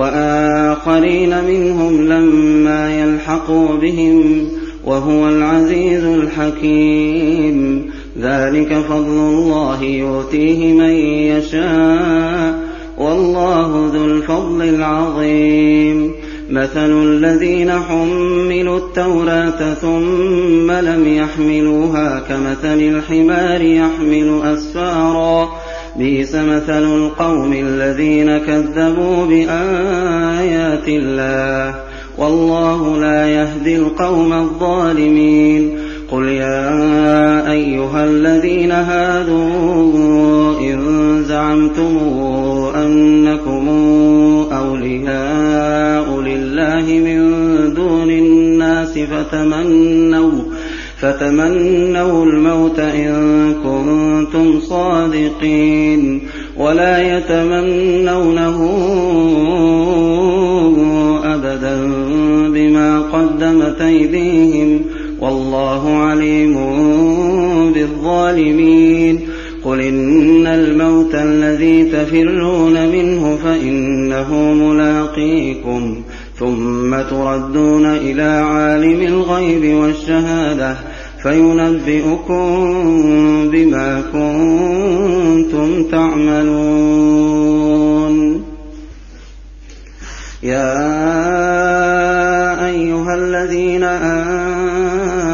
وآخرين منهم لما يلحقوا بهم وهو العزيز الحكيم. ذلك فضل الله يؤتيه من يشاء والله ذو الفضل العظيم. مثل الذين حملوا التوراة ثم لم يحملوها كمثل الحمار يحمل أسفارا بئس مثل القوم الذين كذبوا بآيات الله. والله لا يهدي القوم الظالمين. قل يا أيها الذين هادوا إن زعمتم أنكم أولياء لله من دون الناس فتمنوا فتمنوا الموت إن كنتم صادقين ولا يتمنونه أبدا بما قدمت أيديهم والله عليم بالظالمين قل إن الموت الذي تفرون منه فإنه ملاقيكم ثم تردون إلى عالم الغيب والشهادة فينبئكم بما كنتم تعملون. يا أيها الذين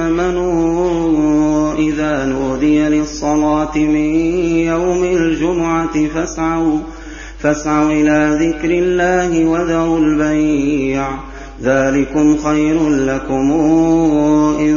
آمنوا إذا نودي للصلاة من يوم الجمعة فاسعوا فاسعوا إلى ذكر الله وذروا البيع. ذلكم خير لكم إن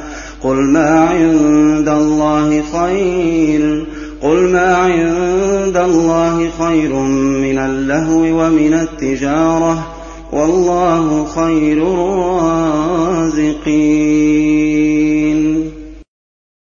قل ما عند الله خير قل ما عند الله خير من اللهو ومن التجارة والله خير الرازقين.